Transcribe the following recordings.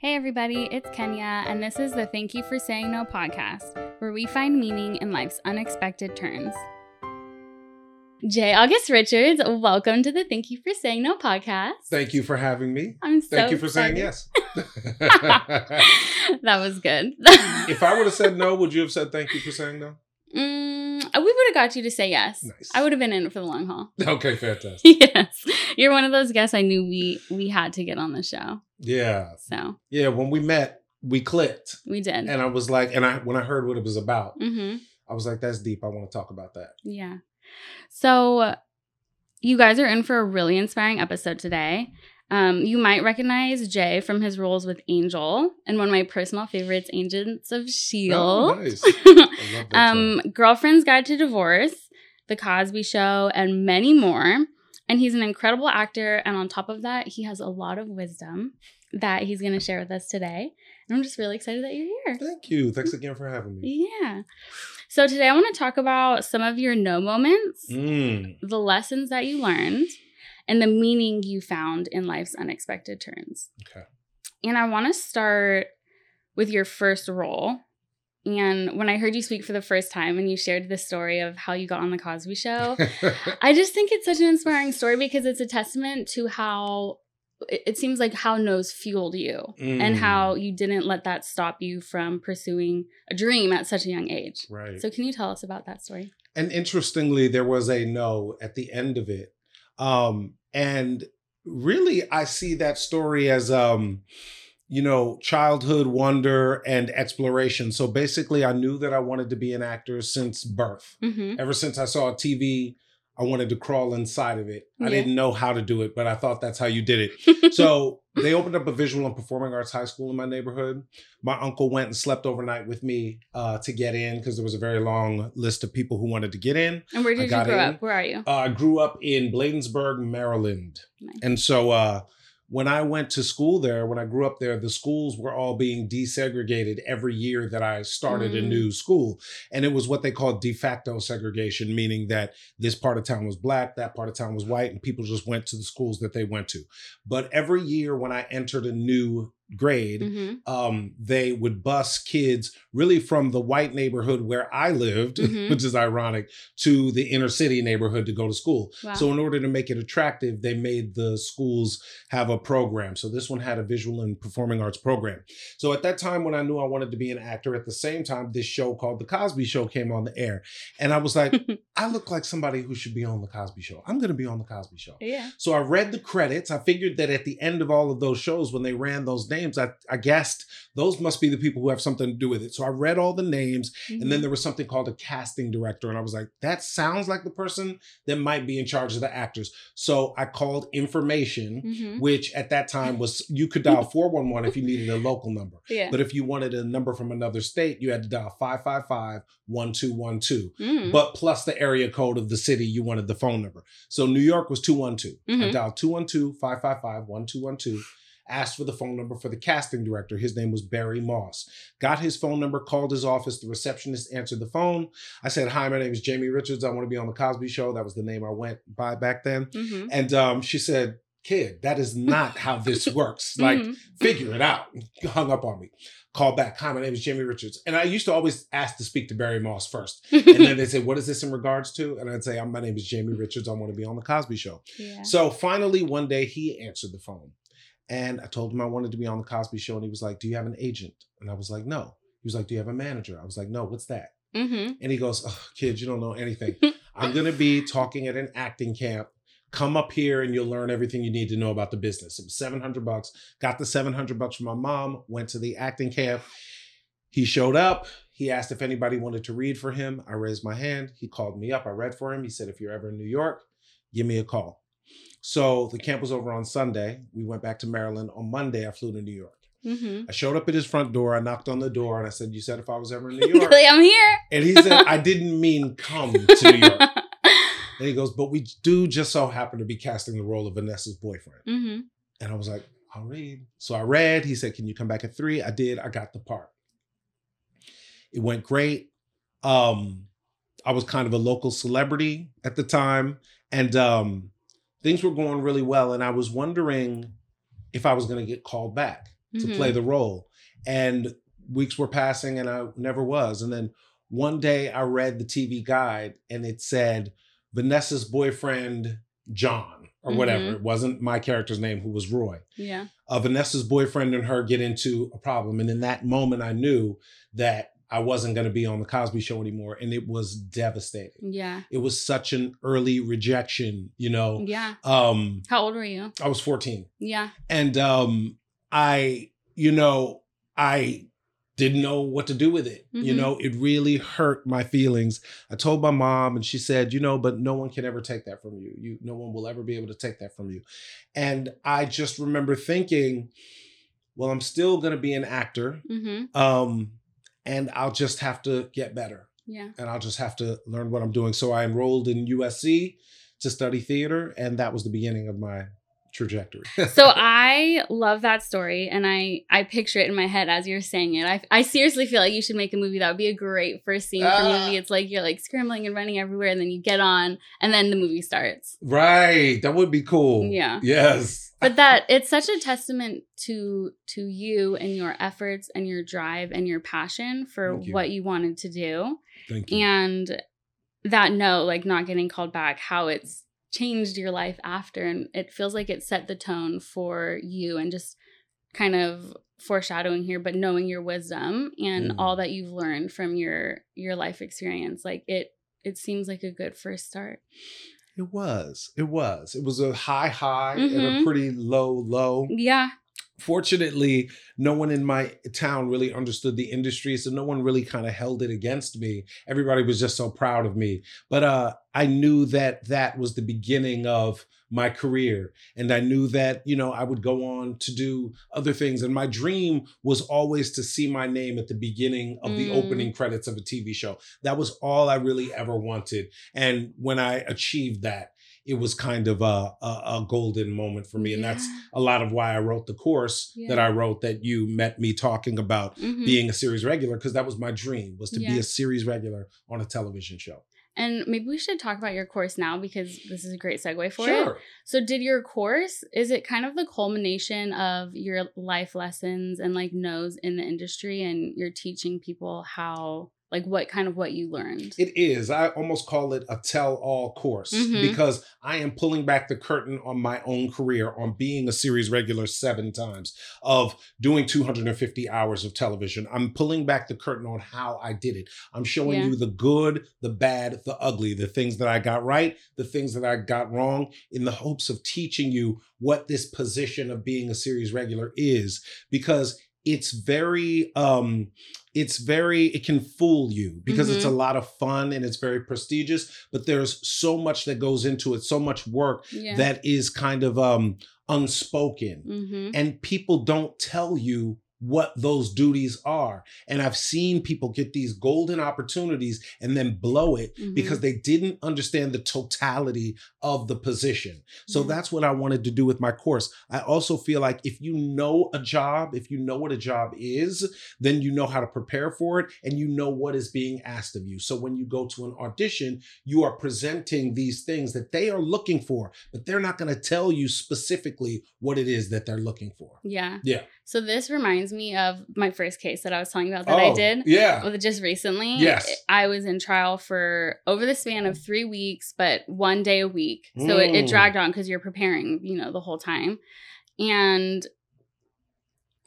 Hey, everybody, it's Kenya, and this is the Thank You for Saying No podcast, where we find meaning in life's unexpected turns. J. August Richards, welcome to the Thank You for Saying No podcast. Thank you for having me. I'm so Thank you for saying yes. that was good. if I would have said no, would you have said thank you for saying no? Mm, we would have got you to say yes. Nice. I would have been in it for the long haul. Okay, fantastic. yes, you're one of those guests I knew we we had to get on the show. Yeah. So Yeah, when we met, we clicked. we did. And I was like, and I when I heard what it was about, mm-hmm. I was like, that's deep. I want to talk about that. Yeah. So you guys are in for a really inspiring episode today. Um, you might recognize Jay from his roles with Angel and one of my personal favorites, Agents of Oh, Shield. nice. Love that um, Girlfriend's Guide to Divorce, The Cosby Show, and many more. And he's an incredible actor. And on top of that, he has a lot of wisdom that he's going to share with us today. And I'm just really excited that you're here. Thank you. Thanks again for having me. Yeah. So today I want to talk about some of your no moments, Mm. the lessons that you learned, and the meaning you found in life's unexpected turns. Okay. And I want to start with your first role. And when I heard you speak for the first time and you shared the story of how you got on the Cosby show, I just think it's such an inspiring story because it's a testament to how it seems like how no's fueled you and Mm. how you didn't let that stop you from pursuing a dream at such a young age. Right. So, can you tell us about that story? And interestingly, there was a no at the end of it. Um, and really, I see that story as, um, you know, childhood wonder and exploration. So basically, I knew that I wanted to be an actor since birth. Mm-hmm. Ever since I saw TV, I wanted to crawl inside of it. I didn't know how to do it, but I thought that's how you did it. so they opened up a visual and performing arts high school in my neighborhood. My uncle went and slept overnight with me uh, to get in because there was a very long list of people who wanted to get in. and where did you grow in. up? Where are you? Uh, I grew up in Bladensburg, Maryland. Nice. And so uh, when I went to school there, when I grew up there, the schools were all being desegregated every year that I started a Mm. new school. And it was what they called de facto segregation, meaning that this part of town was black, that part of town was white, and people just went to the schools that they went to. But every year when I entered a new grade, hmm um, they would bus kids really from the white neighborhood where I lived, Mhm. which is ironic, to the inner city neighborhood to go to school. Wow. So, in order to make it attractive, they made the schools have a program. So, this one had a visual and performing arts program. So, at that time, when I knew I wanted to be an actor, at the same time, this show called The Cosby Show came on the air. And I was like, I look like somebody who should be on The Cosby Show. I'm going to be on The Cosby Show. yeah. So I read the credits. I figured that at the end of all of those shows, when they ran those names, I, I guessed those must be the people who have something to do with it. So I read all the names, and Mm-hmm. then there was something called a casting director. And I was like, that sounds like the person that might be in charge of the actors. So I called information, Mhm. which at that time was you could dial 411 if you needed a local number. yeah. But if you wanted a number from another state, you had to dial 555 1212 Mm. but plus the area code of the city you wanted the phone number. So New York was 212. I Mhm. dialed 212 555 1212, asked for the phone number for the casting director. His name was Barry Moss. Got his phone number, called his office. The receptionist answered the phone. I said, Hi, my name is Jamie Richards. I want to be on The Cosby Show. That was the name I went by back then. Mhm. And um, she said, Kid, that is not how this works. Like, Mhm. figure it out. Hung up on me. Called back. Hi, my name is Jamie Richards. And I used to always ask to speak to Barry Moss first. And then they say, What is this in regards to? And I'd say, My name is Jamie Richards. I want to be on The Cosby Show. yeah. So finally, one day he answered the phone. And I told him I wanted to be on The Cosby Show. And he was like, Do you have an agent? And I was like, No. He was like, Do you have a manager? I was like, No, what's that? hmm And he goes, oh, Kid, you don't know anything. I'm going to be talking at an acting camp. Come up here and you'll learn everything you need to know about the business. It was 700 bucks. Got the 700 bucks from my mom, went to the acting camp. He showed up. He asked if anybody wanted to read for him. I raised my hand. He called me up. I read for him. He said, If you're ever in New York, give me a call. So the camp was over on Sunday. We went back to Maryland. On Monday, I flew to New York. hmm I showed up at his front door. I knocked on the door and I said, You said if I was ever in New York. I'm here. And he said, I didn't mean come to New York. And he goes, but we do just so happen to be casting the role of Vanessa's boyfriend. hmm And I was like, I'll read. So I read. He said, Can you come back at three? I did. I got the part. It went great. Um, I was kind of a local celebrity at the time. And um, things were going really well. And I was wondering if I was going to get called back. to Mhm. play the role. And weeks were passing and I never was. And then one day I read the TV guide and it said Vanessa's boyfriend, John, or whatever. Mhm. It wasn't my character's name, who was Roy. Yeah. Uh, Vanessa's boyfriend and her get into a problem. And in that moment, I knew that I wasn't going to be on the Cosby show anymore. And it was devastating. Yeah. It was such an early rejection, you know. Yeah. Um, How old were you? I was 14 Yeah. and um i you know i didn't know what to do with it you Mhm. know it really hurt my feelings i told my mom and she said you know but no one can ever take that from you you no one will ever be able to take that from you and i just remember thinking well i'm still going to be an actor Mm-hmm. um and i'll just have to get better Yeah. and i'll just have to learn what i'm doing so i enrolled in usc to study theater and that was the beginning of my trajectory so I love that story, and I I picture it in my head as you're saying it. I I seriously feel like you should make a movie. That would be a great first scene for a Ah. movie. It's like you're like scrambling and running everywhere, and then you get on, and then the movie starts. Right. That would be cool. Yeah. Yes. But that it's such a testament to to you and your efforts and your drive and your passion for you. what you wanted to do. Thank you. and that note like not getting called back how it's changed your life after and it feels like it set the tone for you and just kind of foreshadowing here but knowing your wisdom and Mhm. all that you've learned from your your life experience like it it seems like a good first start It was. It was. It was a high high and a Mhm. pretty low low. yeah Fortunately, no one in my town really understood the industry, so no one really kind of held it against me. Everybody was just so proud of me. But uh I knew that that was the beginning of my career and I knew that, you know, I would go on to do other things and my dream was always to see my name at the beginning of the Mm. opening credits of a TV show. That was all I really ever wanted. And when I achieved that, it was kind of a, a, a golden moment for me. And that's a lot of why I wrote the course that I wrote that you met me talking about Mhm. being a series regular because that was my dream was to Yeah. be a series regular on a television show. and maybe we should talk about your course now because this is a great segue for it Sure. So did your course is it kind of the culmination of your life lessons and like no's in the industry and you're teaching people how like what kind of what you learned? It is. I almost call it a tell all course Mhm. because I am pulling back the curtain on my own career on being a series regular seven times, of doing 250 hours of television. I'm pulling back the curtain on how I did it. I'm showing Yeah. you the good, the bad, the ugly, the things that I got right, the things that I got wrong, in the hopes of teaching you what this position of being a series regular is because it's very um it's very it can fool you because it's a lot of fun and it's very prestigious but there's so much that goes into it so much work yeah. that is kind of um unspoken mm-hmm. and people don't tell you what those duties are and i've seen people get these golden opportunities and then blow it Mm-hmm. because they didn't understand the totality of the position so Yeah. that's what I wanted to do with my course. I also feel like if you know a job, if you know what a job is, then you know how to prepare for it and you know what is being asked of you. So when you go to an audition, you are presenting these things that they are looking for, but they're not going to tell you specifically what it is that they're looking for. yeah. Yeah. So this reminds me of my first case that I was telling you about that I Oh, did. Yeah. With just recently, Yes. I was in trial for over the span of three weeks, but one day a week. So it, it Mm. dragged on because you're preparing, you know, the whole time. And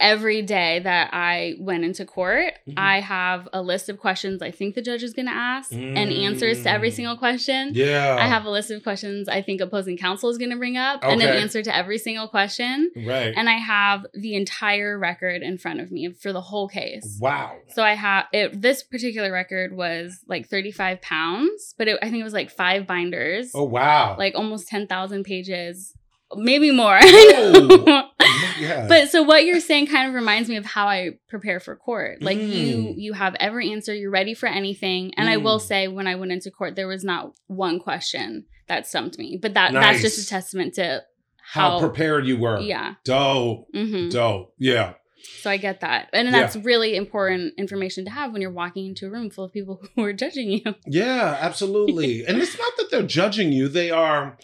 every day that I went into court, Mhm. I have a list of questions I think the judge is going to ask and answers to every Mm. single question. Yeah. I have a list of questions I think opposing counsel is going to bring up and an answer to every single question. right. And I have the entire record in front of me for the whole case. wow. So I have it. This particular record was like 35 pounds, but it, I think it was like five binders, Oh wow. like almost 10,000 pages, maybe more. Oh. yeah. but so what you're saying kind of reminds me of how I prepare for court. Like you, Mm. you have every answer. You're ready for anything. And I will Mm. say, when I went into court, there was not one question that stumped me. But that that's just a testament to how how. prepared you were. yeah. Dope. hmm Dope. Yeah. So I get that. And Yeah. that's really important information to have when you're walking into a room full of people who are judging you. Yeah, absolutely. and it's not that they're judging you, they are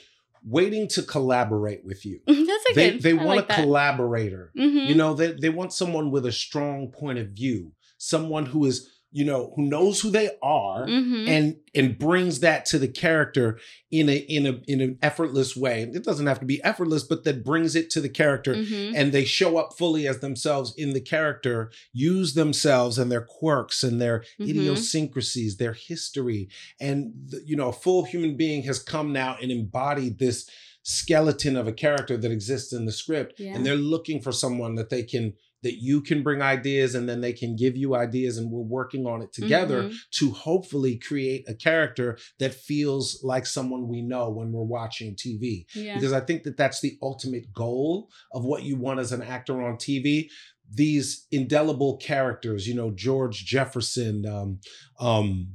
waiting to collaborate with you. That's a They good. they want like a that. collaborator. Mhm. You know, they they want someone with a strong point of view, someone who is, you know, who knows who they are Mhm. and and brings that to the character in a in a in an effortless way. It doesn't have to be effortless, but that brings it to the character Mhm. and they show up fully as themselves in the character, use themselves and their quirks and their Mhm. idiosyncrasies, their history. And, the, you know, a full human being has come now and embodied this skeleton of a character that exists in the script. Yeah. And they're looking for someone that they can, that you can bring ideas and then they can give you ideas and we're working on it together Mhm. to hopefully create a character that feels like someone we know when we're watching TV Yeah. because I think that that's the ultimate goal of what you want as an actor on TV. These indelible characters, you know, George Jefferson, um, um,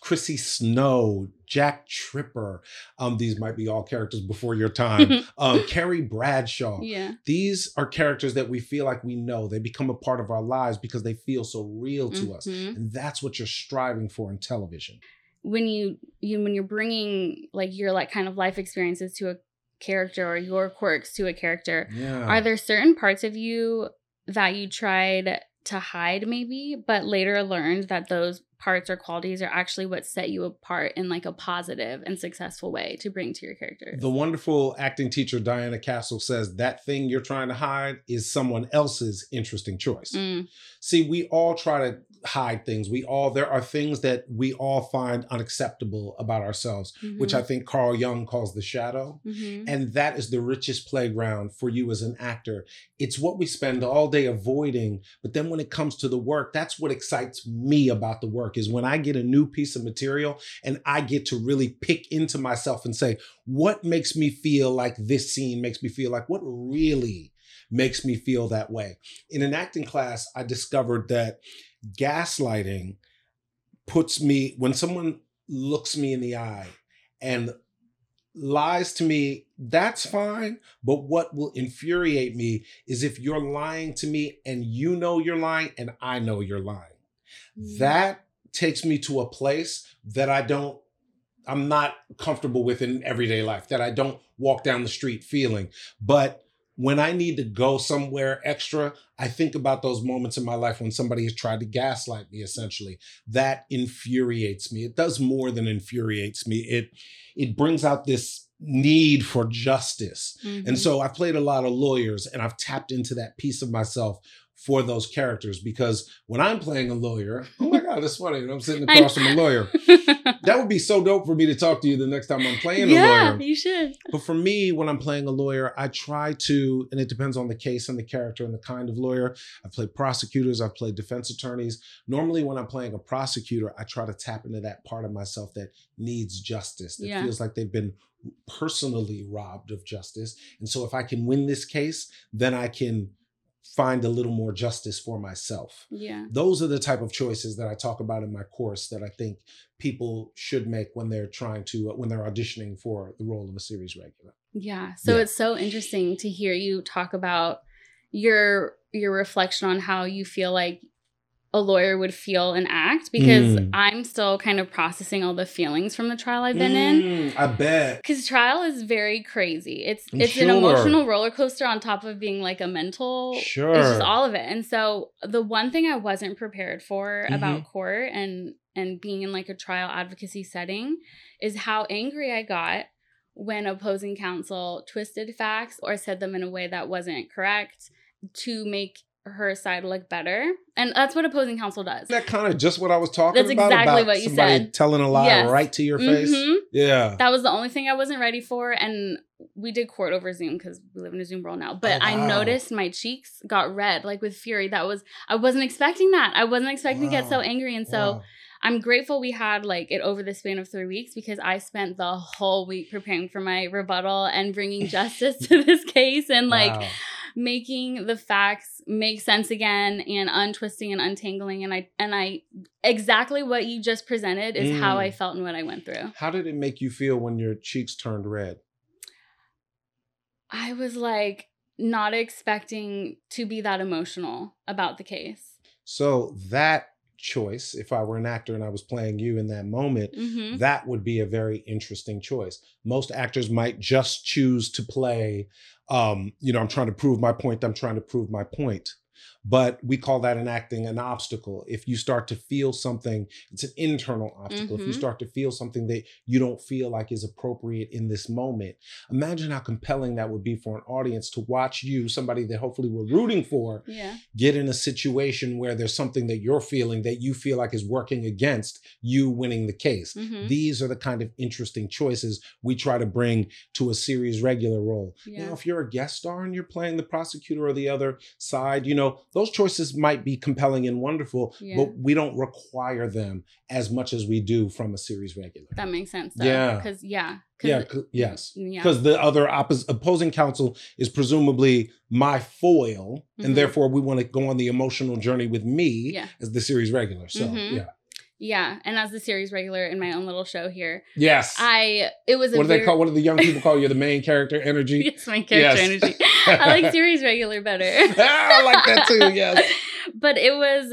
Chrissy Snow, Jack Tripper. Um, these might be all characters before your time. um, Carrie Bradshaw. yeah. These are characters that we feel like we know. They become a part of our lives because they feel so real to us, Mhm. and that's what you're striving for in television. when you you when you're bringing like your like kind of life experiences to a character or your quirks to a character Yeah. are there certain parts of you that you tried to hide maybe but later learned that those parts or qualities are actually what set you apart in like a positive and successful way to bring to your character The wonderful acting teacher Diana Castle says that thing you're trying to hide is someone else's interesting choice. Mm, See, we all try to hide things. We all there are things that we all find unacceptable about ourselves, which I think Carl Jung calls the shadow. mhm. And that is the richest playground for you as an actor. It's what we spend all day avoiding, but then when it comes to the work, that's what excites me about the work is when I get a new piece of material and I get to really pick into myself and say, what makes me feel like this scene makes me feel like what really makes me feel that way. In an acting class, I discovered that gaslighting puts me when someone looks me in the eye and lies to me, that's fine. But what will infuriate me is if you're lying to me and you know you're lying and I know you're lying. Mm. That takes me to a place that I don't, I'm not comfortable with in everyday life, that I don't walk down the street feeling. But when I need to go somewhere extra, I think about those moments in my life when somebody has tried to gaslight me essentially. That infuriates me. It does more than infuriates me. It it brings out this need for justice. Mhm. And so I've played a lot of lawyers and I've tapped into that piece of myself for those characters because when I'm playing a lawyer, oh my God, that's funny. I'm sitting across from a lawyer. That would be so dope for me to talk to you the next time I'm playing a lawyer. yeah you should But for me, when I'm playing a lawyer, I try to, and it depends on the case and the character and the kind of lawyer. I've played prosecutors, I've played defense attorneys. Normally, when I'm playing a prosecutor, I try to tap into that part of myself that needs justice, that Yeah. feels like they've been personally robbed of justice. And so, if I can win this case, then I can find a little more justice for myself. yeah Those are the type of choices that I talk about in my course that I think people should make when they're trying to, uh, when they're auditioning for the role of a series regular. Yeah. So Yeah. it's so interesting to hear you talk about your your reflection on how you feel like a lawyer would feel and act because Mm. I'm still kind of processing all the feelings from the trial I've been in. Mm, I bet. Cause trial is very crazy. It's I'm it's an emotional roller coaster on top of being like a mental. sure. It's Sure. just all of it. And so the one thing I wasn't prepared for Mm-hmm. about court and and being in like a trial advocacy setting is how angry I got when opposing counsel twisted facts or said them in a way that wasn't correct to make her side look better. And that's what opposing counsel does. That kind of just what I was talking That's about? exactly about what you somebody said. Telling a lie Yes. right to your face. Mhm. Yeah. That was the only thing I wasn't ready for. And we did court over Zoom because we live in a Zoom world now. But Oh, I noticed my cheeks got red, like with fury. That was, I wasn't expecting that. I wasn't expecting to get so angry. And so Wow. I'm grateful we had like it over the span of three weeks because I spent the whole week preparing for my rebuttal and bringing justice to this case and like Wow. Making the facts make sense again and untwisting and untangling and I and I exactly what you just presented is how Mm. I felt and what I went through. How did it make you feel when your cheeks turned red? I was like not expecting to be that emotional about the case. So that choice. If I were an actor and I was playing you in that moment, hmm that would be a very interesting choice. Most actors might just choose to play, um, you know, I'm trying to prove my point, I'm trying to prove my point. But we call that in acting an obstacle. If you start to feel something, it's an internal obstacle. If you Mhm. start to feel something that you don't feel like is appropriate in this moment, imagine how compelling that would be for an audience to watch you, somebody that hopefully we're rooting for, Yeah. get in a situation where there's something that you're feeling that you feel like is working against you winning the case. hmm These are the kind of interesting choices we try to bring to a series regular role. Yeah. Now, if you're a guest star and you're playing the prosecutor or the other side, you know, those choices might be compelling and wonderful, Yeah. but we don't require them as much as we do from a series regular. That makes sense. Though, Yeah. Because yeah. Yeah, yes. Yeah. Because the other oppos- opposing counsel is presumably my foil, Mhm. and therefore we want to go on the emotional journey with me Yeah. as the series regular. So, Mhm. yeah. Yeah. And as the series regular in my own little show here, Yes. I it was a what do very, they call? What do the young people call you? The main character energy. It's my character Yes. energy. I like series regular better. I like that too. Yes. but it was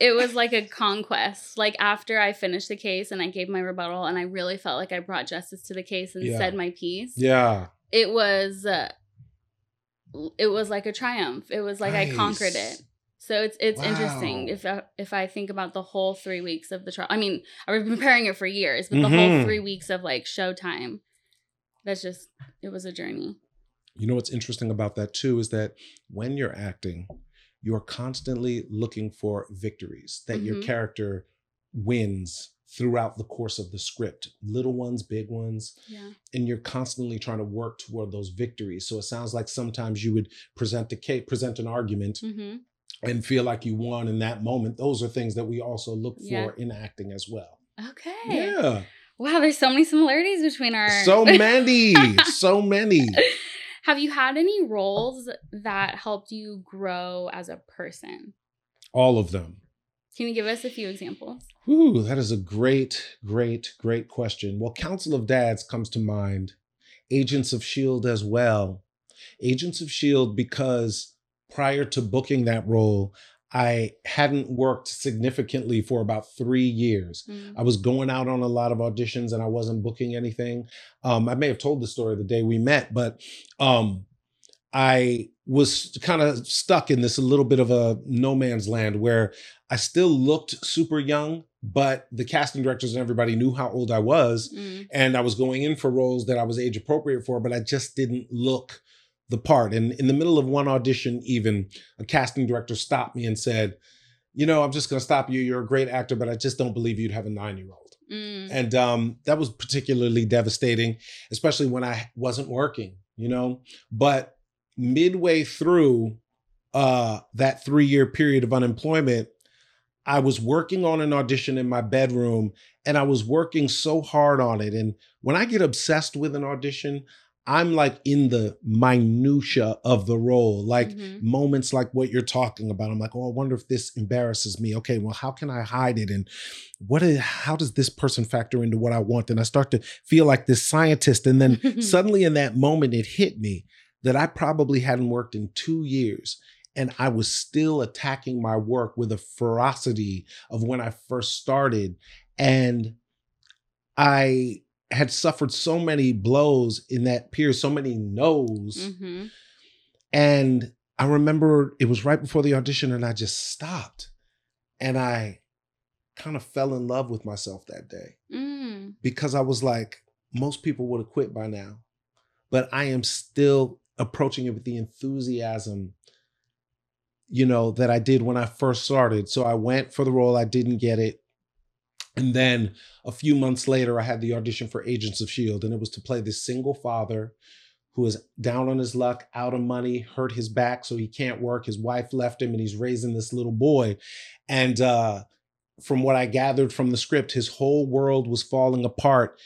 it was like a conquest. Like after I finished the case and I gave my rebuttal and I really felt like I brought justice to the case and Yeah. said my piece. Yeah. It was uh, it was like a triumph. It was like I conquered it. So it's it's interesting if I, if I think about the whole three weeks of the trial. I mean, I've been preparing it for years, but the whole Mhm. three weeks of like showtime, that's just it was a journey. You know what's interesting about that too is that when you're acting, you're constantly looking for victories that your Mhm. character wins throughout the course of the script, little ones, big ones, Yeah. and you're constantly trying to work toward those victories. So it sounds like sometimes you would present a case, present an argument hmm and feel like you won in that moment. Those are things that we also look for Yeah. in acting as well. Okay. Yeah. Wow, there's so many similarities between our So many, so many. Have you had any roles that helped you grow as a person? All of them. Can you give us a few examples? Ooh, that is a great, great, great question. Well, Council of Dads comes to mind. Agents of S.H.I.E.L.D. as well. Agents of S.H.I.E.L.D. because prior to booking that role, I hadn't worked significantly for about three years. Mm. I was going out on a lot of auditions and I wasn't booking anything. Um, I may have told the story the day we met, but um, I was kind of stuck in this little bit of a no man's land where I still looked super young, but the casting directors and everybody knew how old I was. Mm. And I was going in for roles that I was age appropriate for, but I just didn't look the part. And in the middle of one audition, even a casting director stopped me and said, You know, I'm just going to stop you. You're a great actor, but I just don't believe you'd have a nine year old. Mm. And um, that was particularly devastating, especially when I wasn't working, you know. But midway through uh, that three year period of unemployment, I was working on an audition in my bedroom and I was working so hard on it. And when I get obsessed with an audition, I'm like in the minutia of the role, like Mhm. moments like what you're talking about. I'm like, oh, I wonder if this embarrasses me. Okay, well, how can I hide it? And what is how does this person factor into what I want? And I start to feel like this scientist. And then suddenly in that moment, it hit me that I probably hadn't worked in two years. And I was still attacking my work with a ferocity of when I first started. And I had suffered so many blows in that period, so many no's. Mhm. And I remember it was right before the audition, and I just stopped. And I kind of fell in love with myself that day Mm. because I was like, most people would have quit by now, but I am still approaching it with the enthusiasm, you know, that I did when I first started. So I went for the role, I didn't get it. And then a few months later, I had the audition for Agents of S.H.I.E.L.D., and it was to play this single father who is down on his luck, out of money, hurt his back, so he can't work. His wife left him, and he's raising this little boy. And uh, from what I gathered from the script, his whole world was falling apart.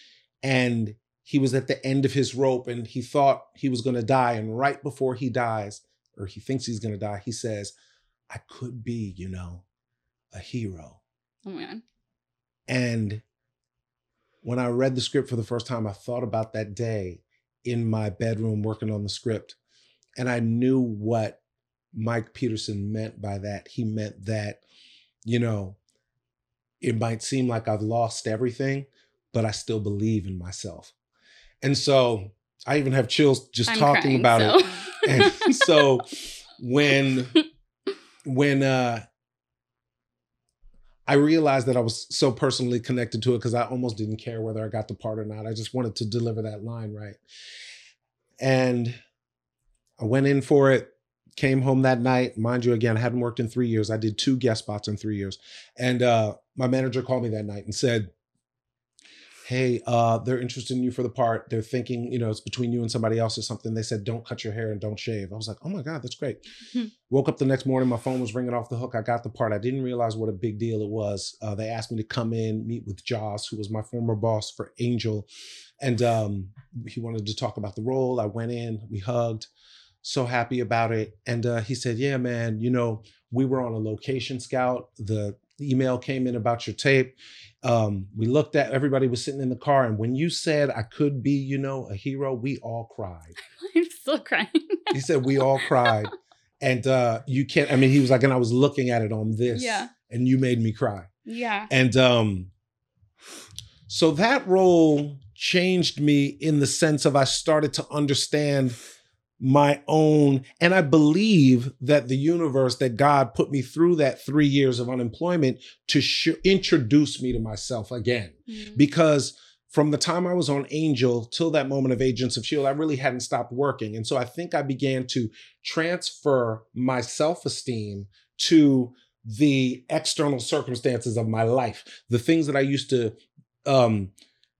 And he was at the end of his rope, and he thought he was going to die. And right before he dies, or he thinks he's going to die, he says, I could be, you know, a hero. Oh god. And when I read the script for the first time, I thought about that day in my bedroom working on the script. And I knew what Mike Peterson meant by that. He meant that, you know, it might seem like I've lost everything, but I still believe in myself. And so I even have chills just I'm talking crying, about so. it. And so when when uh I realized that I was so personally connected to it because I almost didn't care whether I got the part or not. I just wanted to deliver that line right. And I went in for it, came home that night. Mind you, again, I hadn't worked in three years. I did two guest spots in three years. And uh, my manager called me that night and said, Hey, uh, they're interested in you for the part. They're thinking, you know, it's between you and somebody else or something. They said, don't cut your hair and don't shave. I was like, oh my God, that's great. Hmm. Woke up the next morning, my phone was ringing off the hook. I got the part. I didn't realize what a big deal it was. Uh, they asked me to come in, meet with Joss, who was my former boss for Angel. And um, he wanted to talk about the role. I went in, we hugged, so happy about it. And uh, he said, Yeah, man, you know, we were on a location scout. The email came in about your tape. Um, we looked at everybody was sitting in the car. And when you said I could be, you know, a hero, we all cried. I'm still crying. He said, We all cried. And uh, you can't, I mean, he was like, and I was looking at it on this, Yeah. and you made me cry. Yeah. And um, so that role changed me in the sense of I started to understand my own, and I believe that the universe, that God put me through that three years of unemployment to sh- introduce me to myself again. Mhm. Because from the time I was on Angel till that moment of Agents of S.H.I.E.L.D., I really hadn't stopped working. And so I think I began to transfer my self esteem to the external circumstances of my life, the things that I used to um,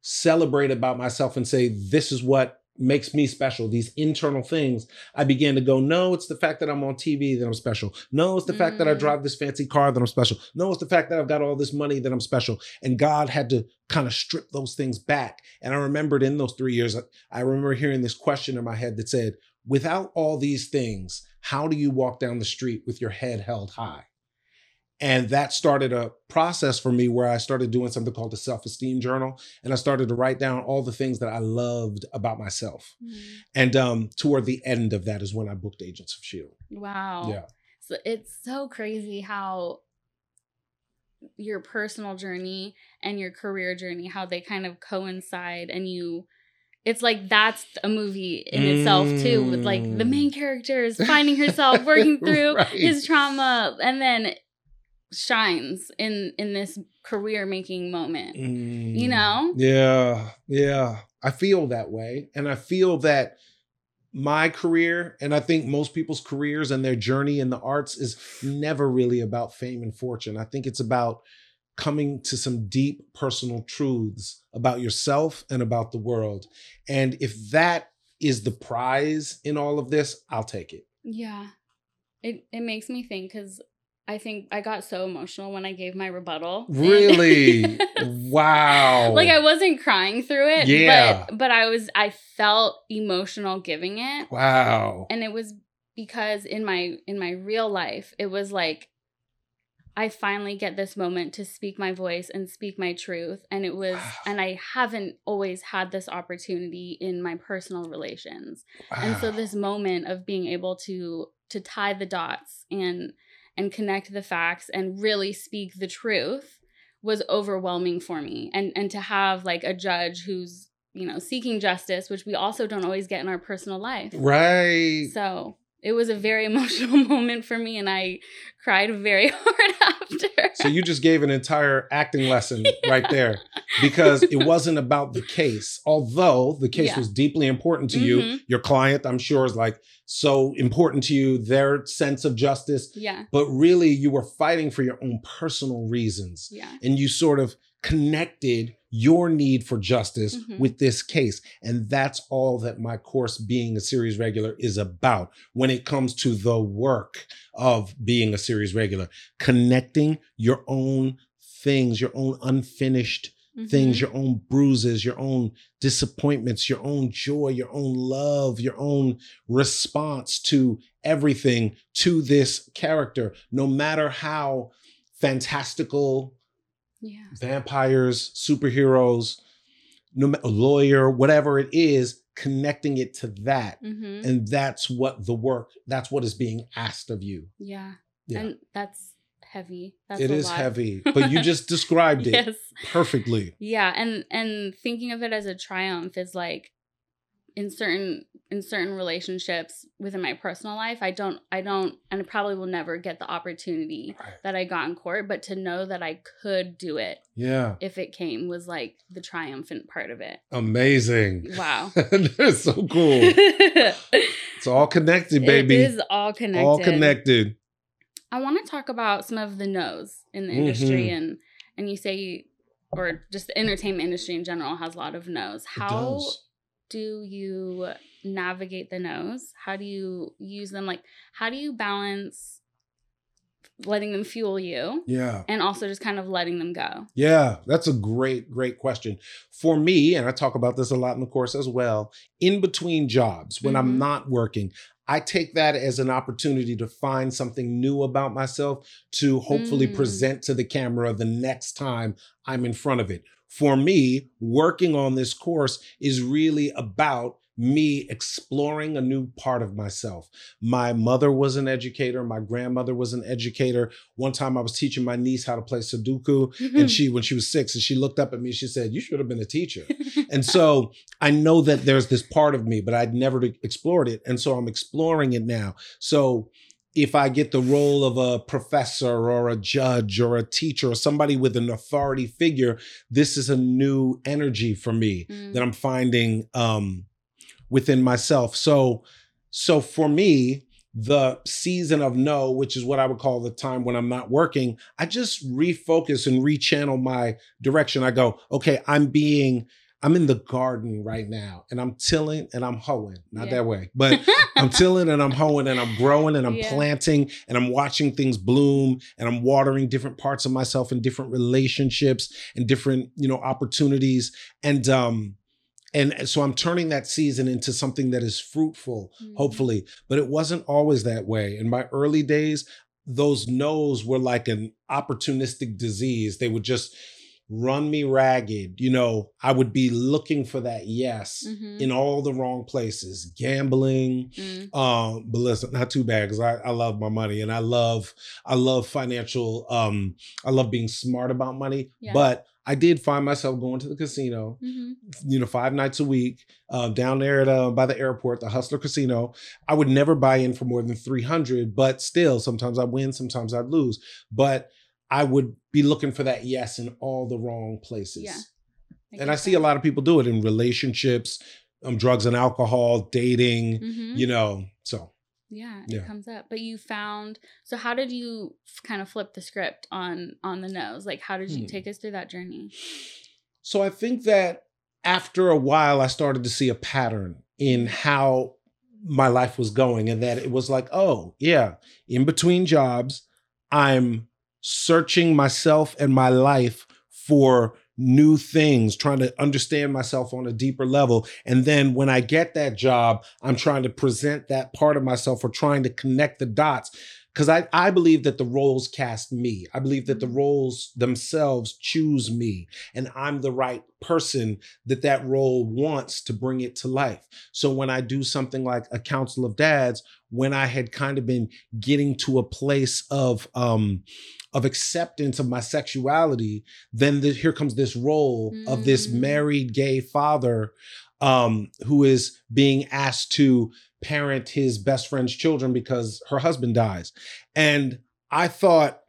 celebrate about myself and say, this is what makes me special, these internal things. I began to go, no, it's the fact that I'm on TV that I'm special. No, it's the fact that I Mm. drive this fancy car that I'm special. No, it's the fact that I've got all this money that I'm special. And God had to kind of strip those things back. And I remembered in those three years, I remember hearing this question in my head that said, without all these things, how do you walk down the street with your head held high? And that started a process for me where I started doing something called the self esteem journal. And I started to write down all the things that I loved about myself. Mhm. And um, toward the end of that is when I booked Agents of S.H.I.E.L.D. Wow. Yeah. So it's so crazy how your personal journey and your career journey, how they kind of coincide and you it's like that's a movie in itself too, with like the Mm. main character is finding herself, working through Right. his trauma, and then shines in in this career making moment. You Mm. know? Yeah, yeah. I feel that way. And I feel that my career, and I think most people's careers and their journey in the arts is never really about fame and fortune. I think it's about coming to some deep personal truths about yourself and about the world. And if that is the prize in all of this, I'll take it. Yeah. It it makes me think because I think I got so emotional when I gave my rebuttal. Really? wow. like I wasn't crying through it. Yeah. But but I was I felt emotional giving it. wow. And it was because in my in my real life, it was like I finally get this moment to speak my voice and speak my truth. And it was Wow. and I haven't always had this opportunity in my personal relations and so this moment of being able to to tie the dots and and connect the facts and really speak the truth was overwhelming for me and and to have like a judge who's you know seeking justice which we also don't always get in our personal life Right. so it was a very emotional moment for me and i cried very hard after So you just gave an entire acting lesson right there because it wasn't about the case. Although the case Yeah. was deeply important to you, Mhm. your client, I'm sure, is like so important to you, their sense of justice. yeah But really, you were fighting for your own personal reasons. yeah And you sort of connected your need for justice Mhm. with this case. And that's all that my course, Being a Series Regular, is about when it comes to the work of being a series regular, connecting your own things, your own unfinished things, Mhm. your own bruises, your own disappointments, your own joy, your own love, your own response to everything to this character, no matter how fantastical yeah vampires, superheroes, no lawyer, whatever it is, connecting it to that. hmm And that's what the work, that's what is being asked of you. yeah Yeah. and that's heavy. That's it is lot. heavy, but you just described it yes. perfectly. Yeah, and and thinking of it as a triumph is like in certain in certain relationships within my personal life, I don't I don't and I probably will never get the opportunity Right. that I got in court, but to know that I could do it Yeah. if it came was like the triumphant part of it. Amazing. Wow. That's so cool. It's all connected, baby. It is all connected. all connected. I want to talk about some of the no's in the industry Mhm. and and you say or just the entertainment industry in general has a lot of no's. How. Do you navigate the no's? How do you use them like how do you balance letting them fuel you Yeah. and also just kind of letting them go? Yeah, that's a great, great question. For me, and I talk about this a lot in the course as well, in between jobs, when Mhm. I'm not working, I take that as an opportunity to find something new about myself to hopefully Mm. present to the camera the next time I'm in front of it. For me, working on this course is really about me exploring a new part of myself. My mother was an educator, my grandmother was an educator. One time I was teaching my niece how to play Sudoku and mm-hmm. she when she was 6 and she looked up at me she said, "You should have been a teacher." And so I know that there's this part of me, but I'd never explored it. And so I'm exploring it now. So if I get the role of a professor or a judge or a teacher or somebody with an authority figure, this is a new energy for me Mm. that I'm finding um, within myself. So, so for me, the season of no, which is what I would call the time when I'm not working, I just refocus and rechannel my direction. I go, okay, I'm being, I'm in the garden right now, and I'm tilling and I'm hoeing. Not Yeah. that way, but I'm tilling and I'm hoeing and I'm growing and I'm Yeah. planting and I'm watching things bloom and I'm watering different parts of myself in different relationships and different, you know, opportunities. And um and so I'm turning that season into something that is fruitful, Mhm. hopefully. But it wasn't always that way. In my early days, those no's were like an opportunistic disease. They would just run me ragged. You know, I would be looking for that yes Mhm. in all the wrong places, gambling, Mm. um but listen not too bad because I, I love my money and i love i love financial um i love being smart about money Yeah. but i did find myself going to the casino Mhm. you know five nights a week uh, down there at uh, by the airport the hustler casino i would never buy in for more than 300 but still sometimes i win sometimes i lose but i would be looking for that yes in all the wrong places Yeah. and i see a lot of people do it in relationships um, drugs and alcohol dating hmm you know so Yeah, Yeah. it comes up. But you found so how did you f- kind of flip the script on on the no's? Like how did you Hmm. take us through that journey? So I think that after a while, I started to see a pattern in how my life was going, and that it was like, oh, yeah, in between jobs, I'm searching myself and my life for new things, trying to understand myself on a deeper level. And then when I get that job, I'm trying to present that part of myself or trying to connect the dots. Because I, I believe that the roles cast me. I believe that the roles themselves choose me and I'm the right person that that role wants to bring it to life. So when I do something like a council of dads, when I had kind of been getting to a place of um of acceptance of my sexuality, then the, here comes this role of this Mm. married gay father um who is being asked to parent his best friend's children because her husband dies. And I thought,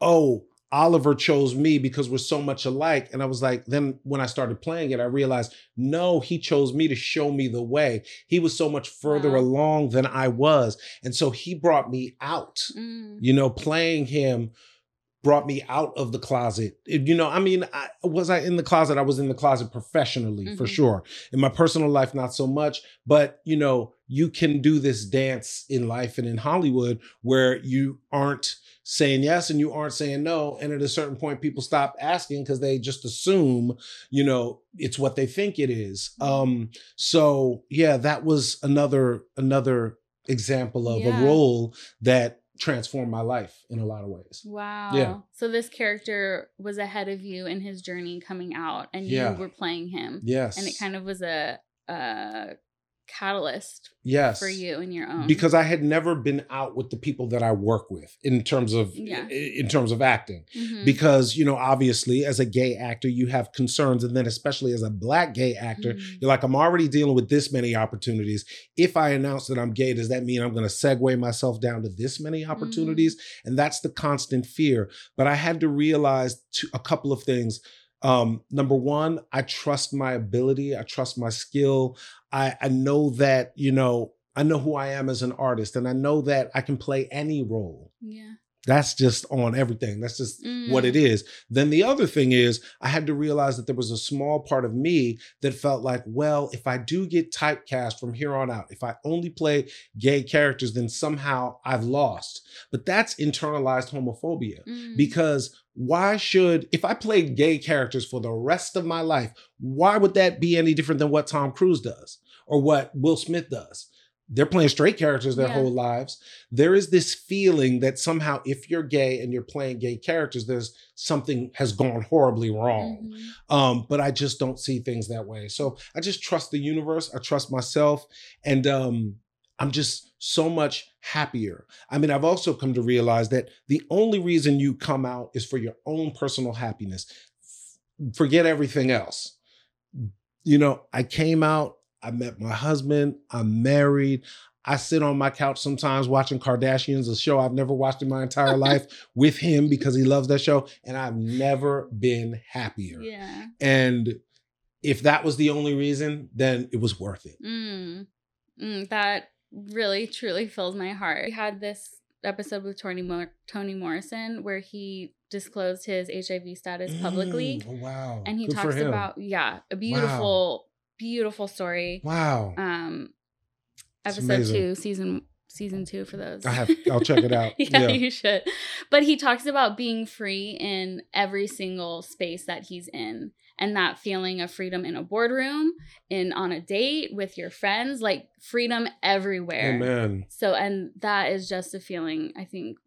oh, Oliver chose me because we're so much alike. And I was like, then when I started playing it, I realized, no, he chose me to show me the way. He was so much further Wow. along than I was. And so he brought me out. Mm. You know, playing him brought me out of the closet. You know, I mean, I, was I in the closet? I was in the closet professionally for Mhm. sure. In my personal life, not so much. But, you know, you can do this dance in life and in Hollywood where you aren't saying yes and you aren't saying no. And at a certain point, people stop asking because they just assume, you know, it's what they think it is. Um, so yeah, that was another another example of Yeah. a role that transformed my life in a lot of ways. Wow. Yeah. So this character was ahead of you in his journey coming out and Yeah. you were playing him. Yes. And it kind of was a uh catalyst yes for you and your own. because I had never been out with the people that I work with in terms of Yeah. in terms of acting. Mhm. Because you know, obviously, as a gay actor, you have concerns, and then especially as a black gay actor, Mhm. you're like, I'm already dealing with this many opportunities. If I announce that I'm gay, does that mean I'm going to segue myself down to this many opportunities? And that's the constant fear. But I had to realize two, a couple of things. Um, number one, I trust my ability. I trust my skill. I, I know that, you know, I know who I am as an artist and I know that I can play any role. Yeah. That's just on everything. That's just what Mm. it is. Then the other thing is, I had to realize that there was a small part of me that felt like, well, if I do get typecast from here on out, if I only play gay characters, then somehow I've lost. But that's internalized homophobia Mm. because why should if i played gay characters for the rest of my life why would that be any different than what tom cruise does or what will smith does they're playing straight characters their Yeah. whole lives there is this feeling that somehow if you're gay and you're playing gay characters there's something has gone horribly wrong Mhm. um, but I just don't see things that way. So I just trust the universe. I trust myself, and um, I'm just so much happier. I mean, I've also come to realize that the only reason you come out is for your own personal happiness. Forget everything else. You know, I came out. I met my husband. I'm married. I sit on my couch sometimes watching Kardashians, a show I've never watched in my entire life, with him because he loves that show. And I've never been happier. Yeah. And if that was the only reason, then it was worth it. Mm. Mm, that really truly fills my heart. We had this episode with Tony Mor- Toni Morrison where he disclosed his HIV status publicly, Mm, oh, wow. and he Good talks about yeah, a beautiful, beautiful story. Wow. Um, It's episode amazing. two, season season two for those. I have I'll check it out. yeah, yeah. you should. But he talks about being free in every single space that he's in and that feeling of freedom in a boardroom, in on a date with your friends, like freedom everywhere. Amen. So and that is just a feeling I think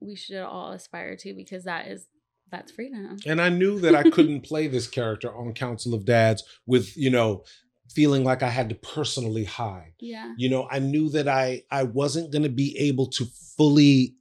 we should all aspire to because that is that's freedom. And I knew that I couldn't play this character on Council of Dads with, you know, feeling like I had to personally hide. Yeah. You know, I knew that I I wasn't going to be able to fully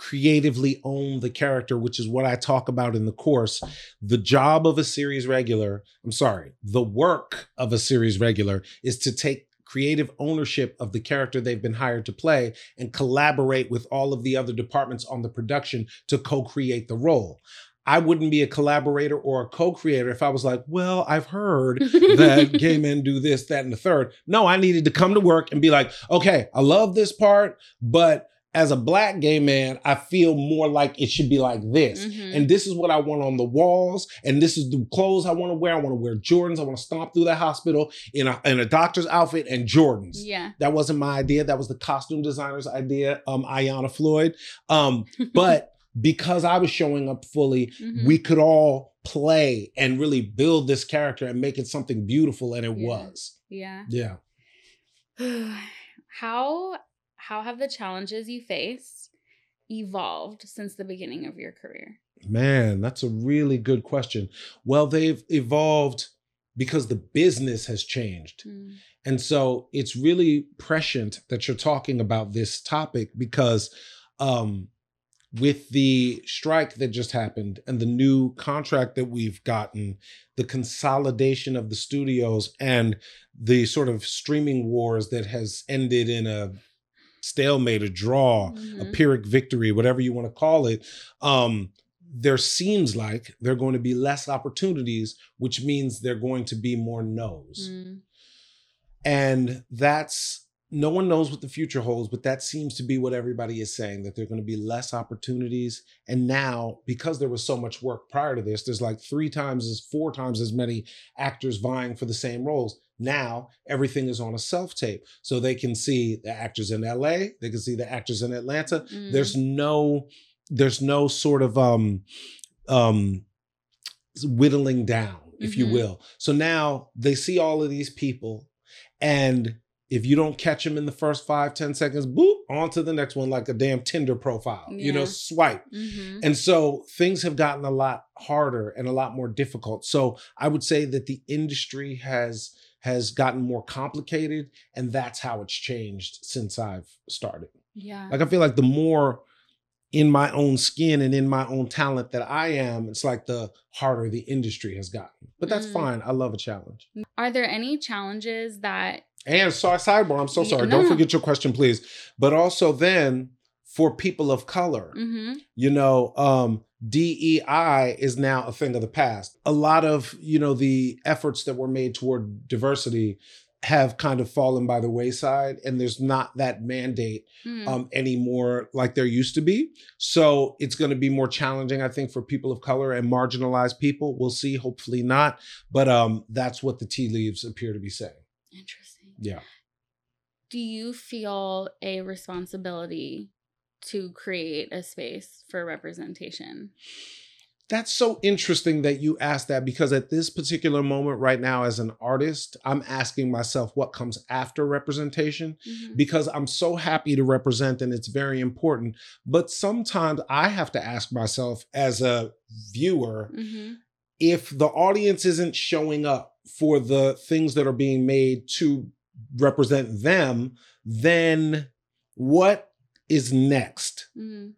creatively own the character, which is what I talk about in the course. The job of a series regular, I'm sorry, the work of a series regular is to take creative ownership of the character they've been hired to play and collaborate with all of the other departments on the production to co-create the role. I wouldn't be a collaborator or a co-creator if I was like, well, I've heard that gay men do this, that, and the third. No, I needed to come to work and be like, okay, I love this part, but as a black gay man, I feel more like it should be like this. Mhm. And this is what I want on the walls. And this is the clothes I want to wear. I want to wear Jordans. I want to stomp through the hospital in a, in a doctor's outfit and Jordans. yeah. That wasn't my idea. That was the costume designer's idea, um, Ayanna Floyd. Um, but because I was showing up fully, Mhm. we could all play and really build this character and make it something beautiful. And it Yeah. was. yeah. Yeah. how how have the challenges you faced evolved since the beginning of your career? Man, that's a really good question. Well, they've evolved because the business has changed. Mm. And so it's really prescient that you're talking about this topic because um, with the strike that just happened and the new contract that we've gotten, the consolidation of the studios and the sort of streaming wars that has ended in a stalemate, a draw, a Mhm. Pyrrhic victory, whatever you want to call it. Um, there seems like there are going to be less opportunities, which means there are going to be more no's. Mm. And that's no one knows what the future holds, but that seems to be what everybody is saying that there are going to be less opportunities. And now, because there was so much work prior to this, there's like three times as four times as many actors vying for the same roles. Now everything is on a self tape. So they can see the actors in LA, they can see the actors in Atlanta. Mm. There's no there's no sort of um um whittling down, if you Mhm. will. So now they see all of these people and if you don't catch them in the first five, ten seconds, boop, on to the next one like a damn Tinder profile, you know, Yeah. swipe. Mhm. And so things have gotten a lot harder and a lot more difficult. So I would say that the industry has has gotten more complicated and that's how it's changed since I've started. Yeah. Like I feel like the more in my own skin and in my own talent that I am, it's like the harder the industry has gotten. But that's Mm. fine. I love a challenge. Are there any challenges that And so sidebar, I'm so sorry. no, Don't no. forget your question, please. But also then for people of color, Mhm. you know, um, DEI is now a thing of the past. A lot of, you know, the efforts that were made toward diversity have kind of fallen by the wayside and there's not that mandate Mm. um, anymore like there used to be. So it's going to be more challenging, I think, for people of color and marginalized people. We'll see, hopefully not. But um, that's what the tea leaves appear to be saying. Interesting. Yeah. Do you feel a responsibility to create a space for representation? That's so interesting that you asked that because at this particular moment right now, as an artist, I'm asking myself what comes after representation Mhm. because I'm so happy to represent and it's very important. But sometimes I have to ask myself as a viewer Mhm. if the audience isn't showing up for the things that are being made to represent them, then what is next? Mhm.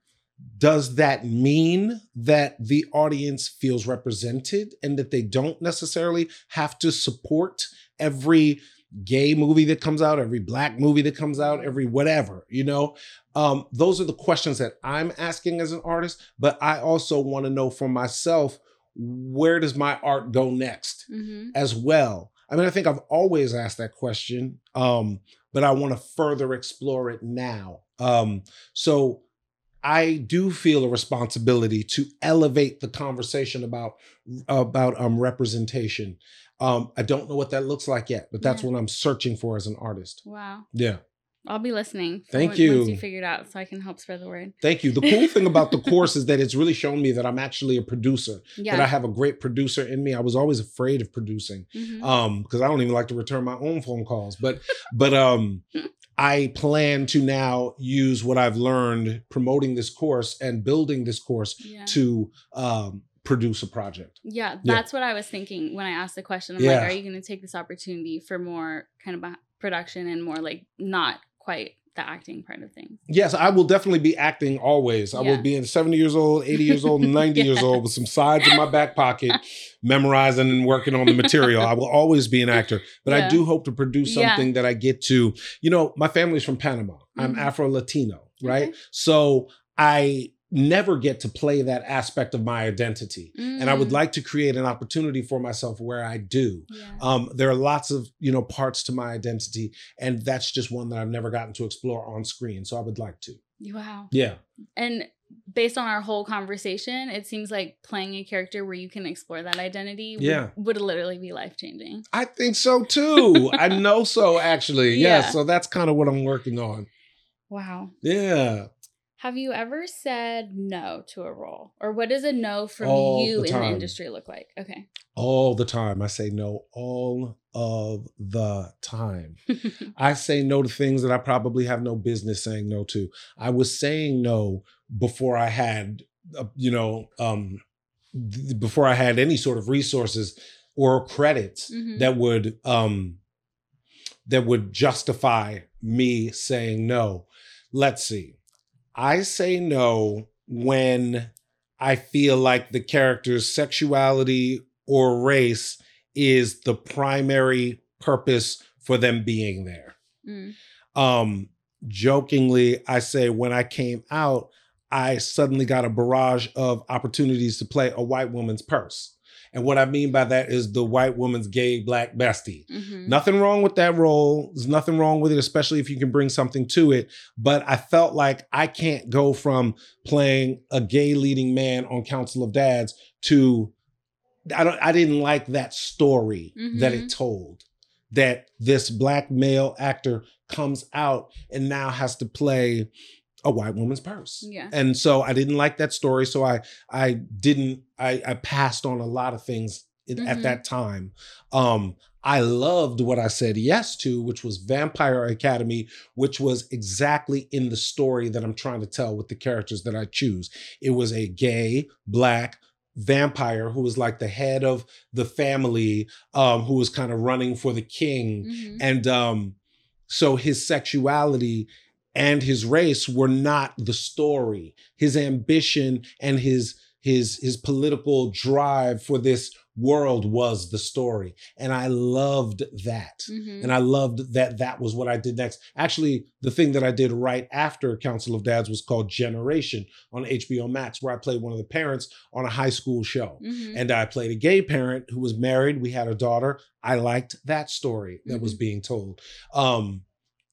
Does that mean that the audience feels represented and that they don't necessarily have to support every gay movie that comes out, every black movie that comes out, every whatever, you know? Um, those are the questions that I'm asking as an artist, but I also want to know for myself where does my art go next? Mhm. as well? I mean, I think I've always asked that question, um, but I want to further explore it now. Um, so I do feel a responsibility to elevate the conversation about about um, representation. Um, I don't know what that looks like yet, but that's Yeah. what I'm searching for as an artist. Wow. Yeah. I'll be listening. Thank you. Once you figure it out, so I can help spread the word. Thank you. The cool thing about the course is that it's really shown me that I'm actually a producer, Yeah. that I have a great producer in me. I was always afraid of producing. Mhm. um because i don't even like to return my own phone calls but but um i plan to now use what i've learned promoting this course and building this course yeah. to um produce a project Yeah, Yeah. that's what I was thinking when I asked the question. I'm Yeah. like, are you going to take this opportunity for more kind of production and more like not quite the acting part of things? yes i will definitely be acting always i Yeah. will be in 70 years old 80 years old and 90 years old with some sides in my back pocket memorizing and working on the material i will always be an actor but i do hope to produce Yeah. something that i get to you know my family's from panama i'm Mhm. afro latino right Okay. so i never get to play that aspect of my identity and i would Mm, like to create an opportunity for myself where i do Yeah. um, there are lots of you know parts to my identity and that's just one that i've never gotten to explore on screen so i would like to wow. yeah And based on our whole conversation, it seems like playing a character where you can explore that identity would, would literally be life changing. i think so too i know so actually yeah. Yeah. so that's kind of what i'm working on Wow. yeah Have you ever said no to a role? Or what does a no from All you the in the industry look like? Okay. all the time i say no all of the time I say no to things that I probably have no business saying no to. I was saying no before I had, uh, you know, um, th- before I had any sort of resources or credits Mhm. that would um, that would justify me saying no. Let's see. I say no when I feel like the character's sexuality or race is the primary purpose for them being there. Mm. Um, jokingly, I say when I came out, I suddenly got a barrage of opportunities to play a white woman's purse. And what I mean by that is the white woman's gay black bestie. Mhm. Nothing wrong with that role. There's nothing wrong with it, especially if you can bring something to it. But I felt like I can't go from playing a gay leading man on Council of Dads to I don't I didn't like that story that Mhm. it told. That this black male actor comes out and now has to play a white woman's purse. Yeah. And so I didn't like that story. So I I didn't I, I passed on a lot of things in, Mhm. at that time. Um I loved what I said yes to, which was Vampire Academy, which was exactly in the story that I'm trying to tell with the characters that I choose. It was a gay, black, vampire who was like the head of the family, um, who was kind of running for the king. Mhm. And um, so his sexuality and his race were not the story. His ambition and his his his political drive for this world was the story. And I loved that. Mhm. And I loved that that was what I did next. Actually, the thing that I did right after Council of Dads was called Generation on HBO Max, where I played one of the parents on a high school show. Mhm. And I played a gay parent who was married. We had a daughter. I liked that story that was being told. Um,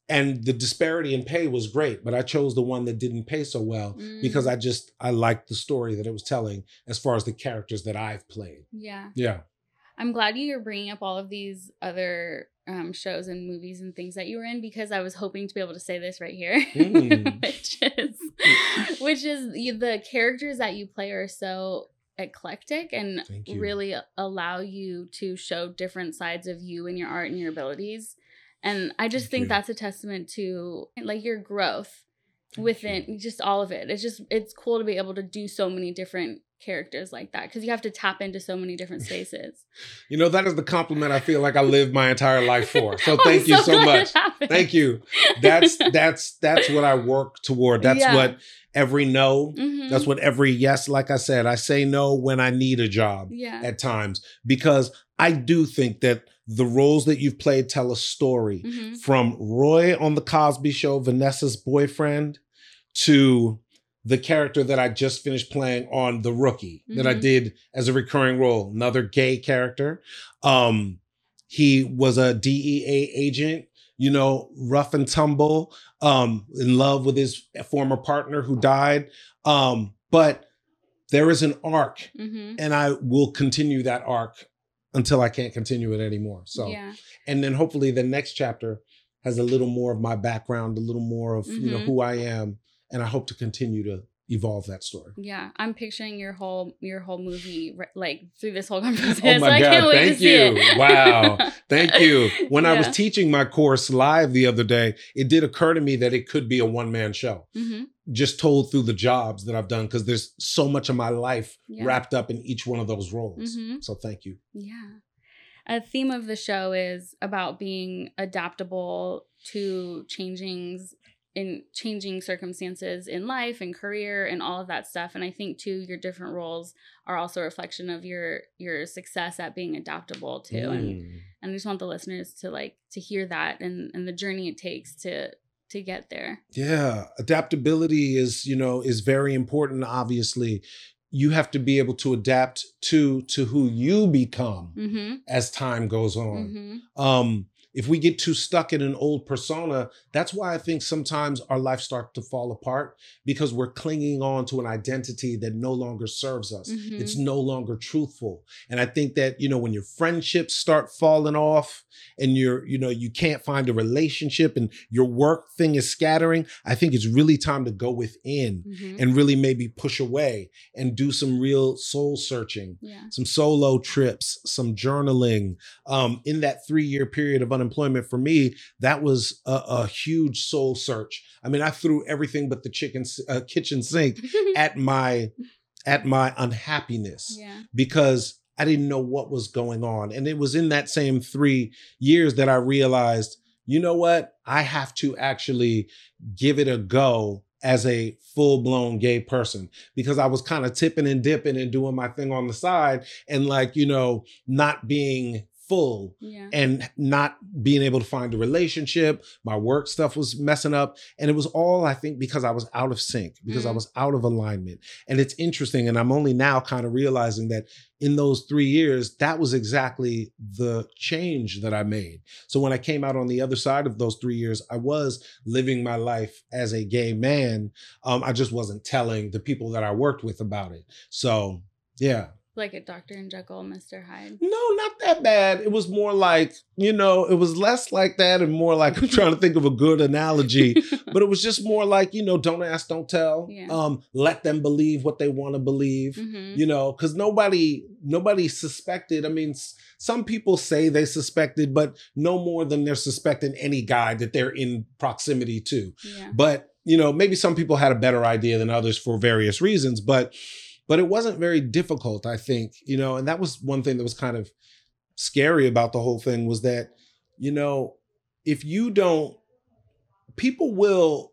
and the disparity in pay was great, but I chose the one that didn't pay so well because Mm. I just I liked the story that it was telling as far as the characters that I've played. yeah. Yeah. I'm glad you're bringing up all of these other um, shows and movies and things that you were in because I was hoping to be able to say this right here, Mm. which is which is the characters that you play are so eclectic and really allow you to show different sides of you and your art and your abilities. And I just Thank think you. that's a testament to like your growth Thank within you. just all of it. It's just it's cool to be able to do so many different characters like that because you have to tap into so many different spaces. You know, that is the compliment I feel like I lived my entire life for. So thank you so glad much. Thank you. That's that's that's what I work toward. That's Yeah. what every no, Mhm. that's what every yes, like I said, I say no when I need a job yeah. at times because I do think that the roles that you've played tell a story. Mhm. From Roy on the Cosby show, Vanessa's boyfriend, to the character that I just finished playing on The Rookie that I Mhm. did as a recurring role, another gay character. Um, he was a DEA agent, you know, rough and tumble, um, in love with his former partner who died. Um, but there is an arc, Mhm. and I will continue that arc until I can't continue it anymore. So, yeah. and then hopefully the next chapter has a little more of my background, a little more of you know Mhm. who I am, and I hope to continue to evolve that story. Yeah, I'm picturing your whole your whole movie like through this whole conversation. Oh so my can't God, thank you. Wow, Thank you. When I was teaching my course live the other day, it did occur to me that it could be a one man show, Mhm. just told through the jobs that I've done, because there's so much of my life Yeah. wrapped up in each one of those roles. Mhm. So thank you. Yeah. A theme of the show is about being adaptable to changings in changing circumstances in life and career and all of that stuff. And I think too your different roles are also a reflection of your your success at being adaptable too. And Mm. and I just want the listeners to like to hear that and and the journey it takes to to get there. Yeah, adaptability is, you know, is very important obviously. You have to be able to adapt to to who you become Mm-hmm. as time goes on. Mm-hmm. Um if we get too stuck in an old persona, that's why I think sometimes our life starts to fall apart because we're clinging on to an identity that no longer serves us. Mhm. It's no longer truthful. And I think that, you know, when your friendships start falling off and you're, you know, you can't find a relationship and your work thing is scattering, I think it's really time to go within Mm-hmm. and really maybe push away and do some real soul searching Yeah. some solo trips, some journaling. Um, in that three year period of unemployment for me, that was a, a huge soul search. I mean, I threw everything but the chicken uh, kitchen sink at my at my unhappiness yeah. because I didn't know what was going on, and it was in that same three years that I realized, you know what, I have to actually give it a go as a full blown gay person because I was kind of tipping and dipping and doing my thing on the side and like, you know, not being full Yeah. and not being able to find a relationship. My work stuff was messing up. And it was all, I think, because I was out of sync, because I Mhm. was out of alignment. And it's interesting. And I'm only now kind of realizing that in those three years, that was exactly the change that I made. So when I came out on the other side of those three years, I was living my life as a gay man. Um, I just wasn't telling the people that I worked with about it. So, yeah. Like a Dr. and Jekyll, Mr. Hyde. No, not that bad. It was more like, you know, it was less like that and more like I'm trying to think of a good analogy, but it was just more like, you know, don't ask, don't tell. Yeah. Um, let them believe what they want to believe. Mhm. You know, because nobody nobody suspected. I mean, some people say they suspected, but no more than they're suspecting any guy that they're in proximity to Yeah. but you know maybe some people had a better idea than others for various reasons but but it wasn't very difficult, I think, you know, and that was one thing that was kind of scary about the whole thing was that, you know, if you don't, people will,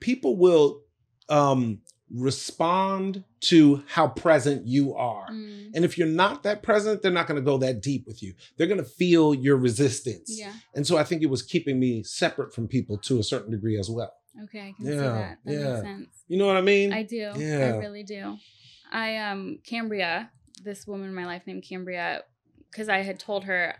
people will um respond to how present you are. Mm. And if you're not that present, they're not going to go that deep with you. They're going to feel your resistance. Yeah. And so I think it was keeping me separate from people to a certain degree as well. Okay, I can see Yeah, that. That yeah. makes sense. You know what I mean? I do. Yeah. I really do. I um Cambria, this woman in my life named Cambria, because I had told her,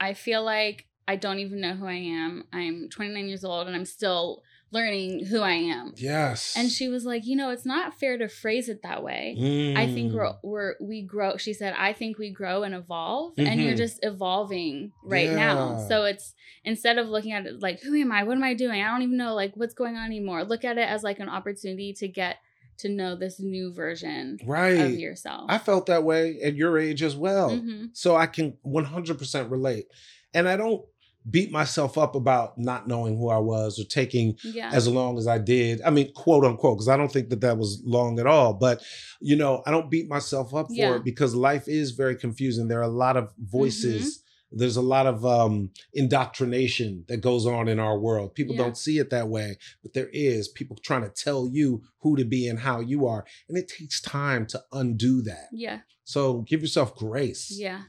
I feel like I don't even know who I am. I'm 29 years old and I'm still learning who I am. yes. And she was like, you know, it's not fair to phrase it that way. I think Mm. we're we're we grow. She said, I think we grow and evolve, and you're Mhm. just evolving right now. So it's instead of looking at it like, who am I? What am I doing? I don't even know like what's going on anymore. Look at it as like an opportunity to get to know this new version right. of yourself. I felt that way at your age as well. hmm So I can 100% relate. And I don't beat myself up about not knowing who I was or taking Yeah. as long as I did. I mean, quote unquote, because I don't think that that was long at all. But, you know, I don't beat myself up for Yeah. it because life is very confusing. There are a lot of voices. Mm-hmm. There's a lot of um, indoctrination that goes on in our world. People Yeah. don't see it that way, but there is people trying to tell you who to be and how you are. And it takes time to undo that. yeah. So give yourself grace. Yeah.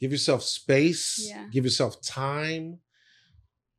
Give yourself space. Yeah. Give yourself time.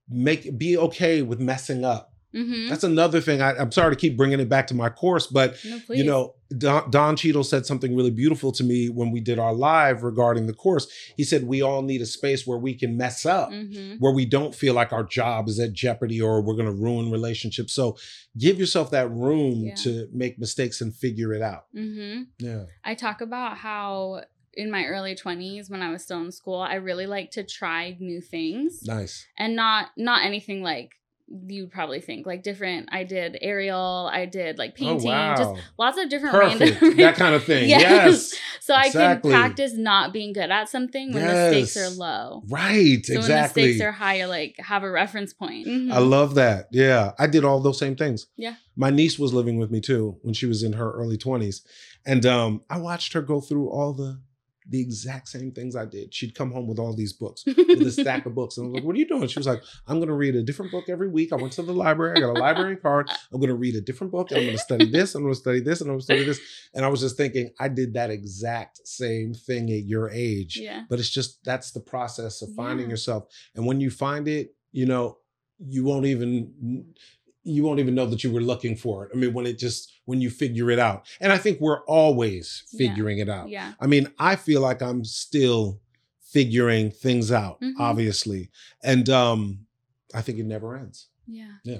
Make be okay with messing up. Hmm That's another thing. I, I'm sorry to keep bringing it back to my course, but No, you know, Don, Don Cheadle said something really beautiful to me when we did our live regarding the course. He said we all need a space where we can mess up, hmm where we don't feel like our job is at jeopardy or we're going to ruin relationships. So give yourself that room Yeah. to make mistakes and figure it out. hmm Yeah. I talk about how in my early 20s when I was still in school, I really like to try new things Nice. and not not anything like you'd probably think like different I did aerial, I did like painting, oh, wow. just lots of different Perfect. random that kind of thing. Yes. yes. so I Exactly. can practice not being good at something when the stakes are low. Right. So when the stakes are high, like have a reference point. Mhm. I love that. Yeah. I did all those same things. Yeah. My niece was living with me too when she was in her early 20s. And um, I watched her go through all the the exact same things I did. She'd come home with all these books, with a stack of books. And I was like, what are you doing? She was like, I'm gonna read a different book every week. I went to the library, I got a library card. I'm gonna read a different book, and I'm gonna study this, I'm gonna study this, and I'm gonna study this. And I was just thinking, I did that exact same thing at your age. yeah. but it's just that's the process of finding Yeah. yourself and when you find it you know you won't even you won't even know that you were looking for it i mean when it just when you figure it out and i think we're always Yeah. figuring it out Yeah. i mean i feel like i'm still figuring things out Mhm. obviously and um i think it never ends Yeah. Yeah.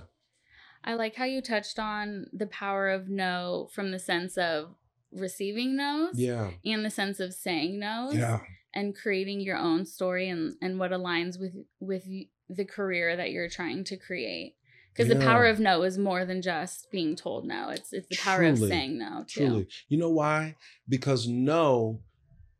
I like how you touched on the power of no from the sense of receiving no's yeah and the sense of saying no's yeah and creating your own story and, and what aligns with with the career that you're trying to create. Because the power of no is more than just being told no. It's it's the power of saying no too. truly. You know why? Because no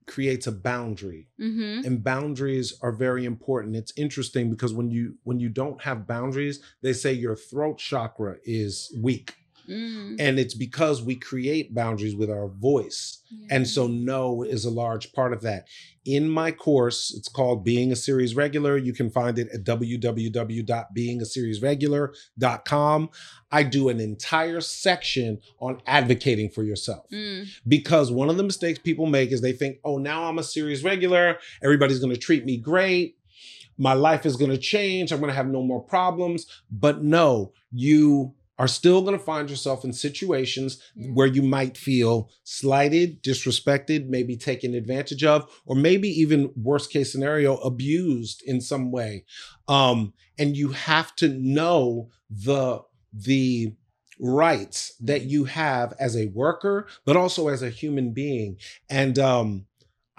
creates a boundary. Mm-hmm. and boundaries are very important. It's interesting because when you when you don't have boundaries they say your throat chakra is weak Mm. and it's because we create boundaries with our voice and so no is a large part of that in my course it's called being a series regular you can find it at www.beingaseriesregular.com i do an entire section on advocating for yourself Mm. because one of the mistakes people make is they think, oh, now I'm a series regular. Everybody's going to treat me great. My life is going to change. I'm going to have no more problems. But no, you are still going to find yourself in situations where you might feel slighted, disrespected, maybe taken advantage of, or maybe even worst case scenario, abused in some way. Um, and you have to know the the rights that you have as a worker, but also as a human being. And um,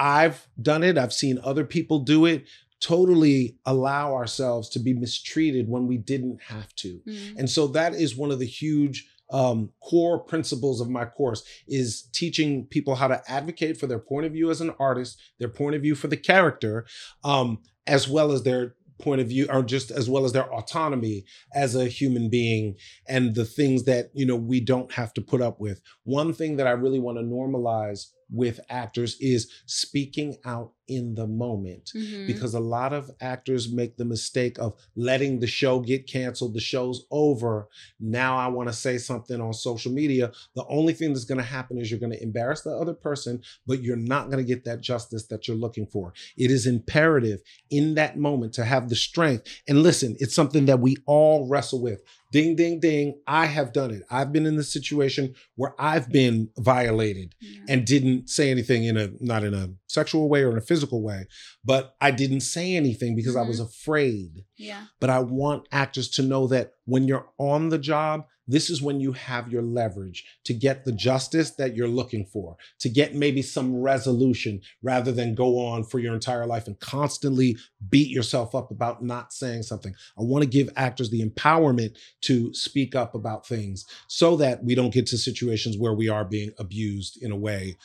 I've done it. I've seen other people do it. Totally allow ourselves to be mistreated when we didn't have to. Mm. And so that is one of the huge um, core principles of my course is teaching people how to advocate for their point of view as an artist, their point of view for the character, um, as well as their point of view or just as well as their autonomy as a human being and the things that you know we don't have to put up with one thing that i really want to normalize with actors is speaking out in the moment. Mhm. because a lot of actors make the mistake of letting the show get canceled the show's over. Now i want to say something on social media. The only thing that's going to happen is you're going to embarrass the other person but you're not going to get that justice that you're looking for. It is imperative in that moment to have the strength. And listen it's something that we all wrestle with ding ding ding i have done it i've been in the situation where i've been violated Yeah. and didn't say anything in a not in a sexual way or in a physical way but i didn't say anything because i was mm-hmm. afraid yeah. but i want actors to know that when you're on the job this is when you have your leverage to get the justice that you're looking for to get maybe some resolution rather than go on for your entire life and constantly beat yourself up about not saying something i want to give actors the empowerment to speak up about things so that we don't get to situations where we are being abused in a way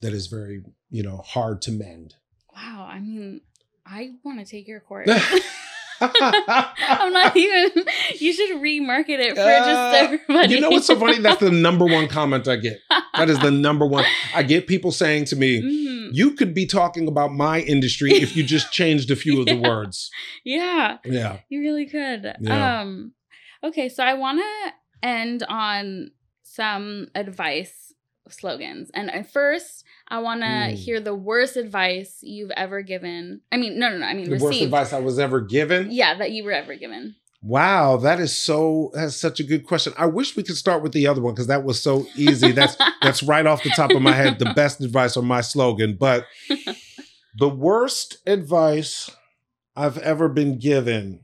that is very you know hard to mend Wow. I mean, I want to take your course. I'm not even. You should remarket it for Uh, just everybody. you know what's so funny that's the number one comment i get that is the number one i get people saying to me Mhm. you could be talking about my industry if you just changed a few of the words Yeah, yeah you really could. Yeah. Um. Okay, so I want to end on some advice slogans, and at first, I want to Mm. hear the worst advice you've ever given. I mean, no, no, no. I mean, the worst advice i was ever given Yeah, that you were ever given. Wow, that is so that's such a good question. I wish we could start with the other one because that was so easy. That's that's right off the top of my head, the best advice on my slogan. But the worst advice I've ever been given.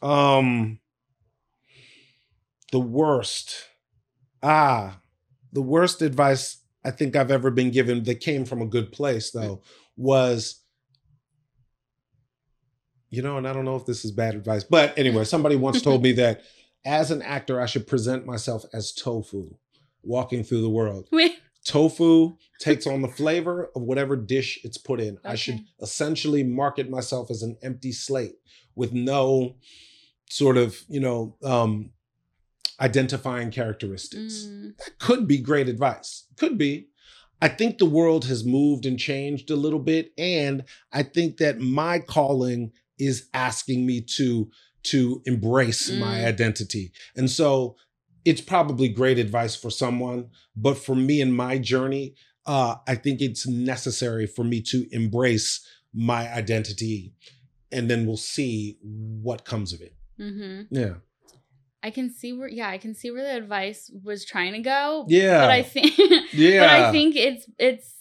Um the worst. Ah, the worst advice I think I've ever been given that came from a good place though was you know, and I don't know if this is bad advice, but anyway, somebody once told me that as an actor, I should present myself as tofu walking through the world. Tofu takes on the flavor of whatever dish it's put in. I should essentially market myself as an empty slate with no sort of, you know, um, identifying characteristics Mm, that could be great advice. Could be. I think the world has moved and changed a little bit. And I think that my calling is asking me to to embrace my Mm. identity. And so it's probably great advice for someone, but for me in my journey, uh, I think it's necessary for me to embrace my identity and then we'll see what comes of it. hmm Yeah. I can see where. Yeah, I can see where the advice was trying to go. Yeah. But I think. yeah. But I think it's it's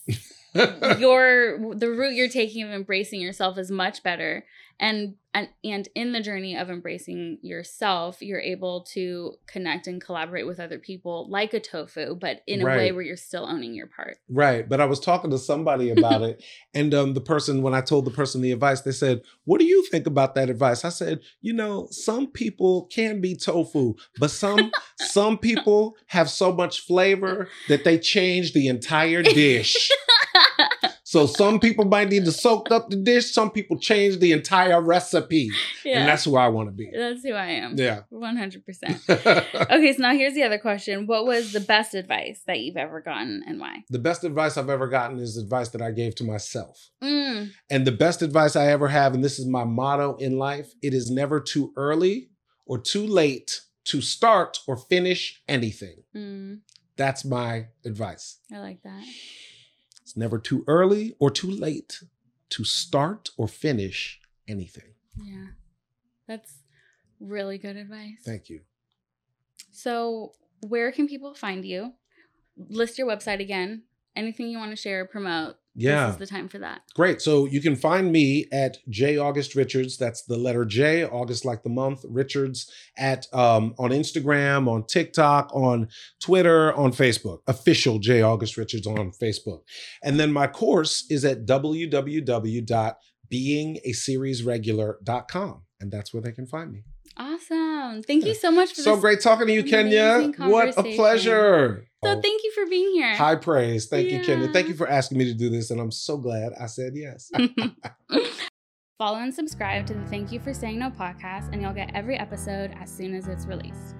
your the route you're taking of embracing yourself is much better and and and in the journey of embracing yourself you're able to connect and collaborate with other people like a tofu but in a way where you're still owning your part Right. But I was talking to somebody about it. And um, the person, when I told the person the advice, they said, What do you think about that advice? I said, You know, some people can be tofu, but some some people have so much flavor that they change the entire dish. So some people might need to soak up the dish, some people change the entire recipe. yeah And that's who I want to be. that's who i am Yeah. 100% okay so now here's the other question what was the best advice that you've ever gotten and why the best advice I've ever gotten is advice that I gave to myself. mm, And the best advice I ever have, and this is my motto in life it is never too early or too late to start or finish anything. mm, That's my advice. i like that It's never too early or too late to start or finish anything. yeah that's really good advice Thank you. So, where can people find you? List your website again. Anything you want to share or promote. Yeah. This is the time for that. Great. So you can find me at J August Richards. That's the letter J, August like the month, Richards at um, on Instagram, on TikTok, on Twitter, on Facebook. Official J August Richards on Facebook. And then my course is at www.beingaseriesregular.com. And that's where they can find me. Awesome. Thank you so much for So great talking to you, Kenya. What a pleasure. So, thank you for being here. High praise. Thank you, Kenya. Yeah. Thank you for asking me to do this. And I'm so glad I said yes. Follow and subscribe to the Thank You for Saying No podcast, and you'll get every episode as soon as it's released.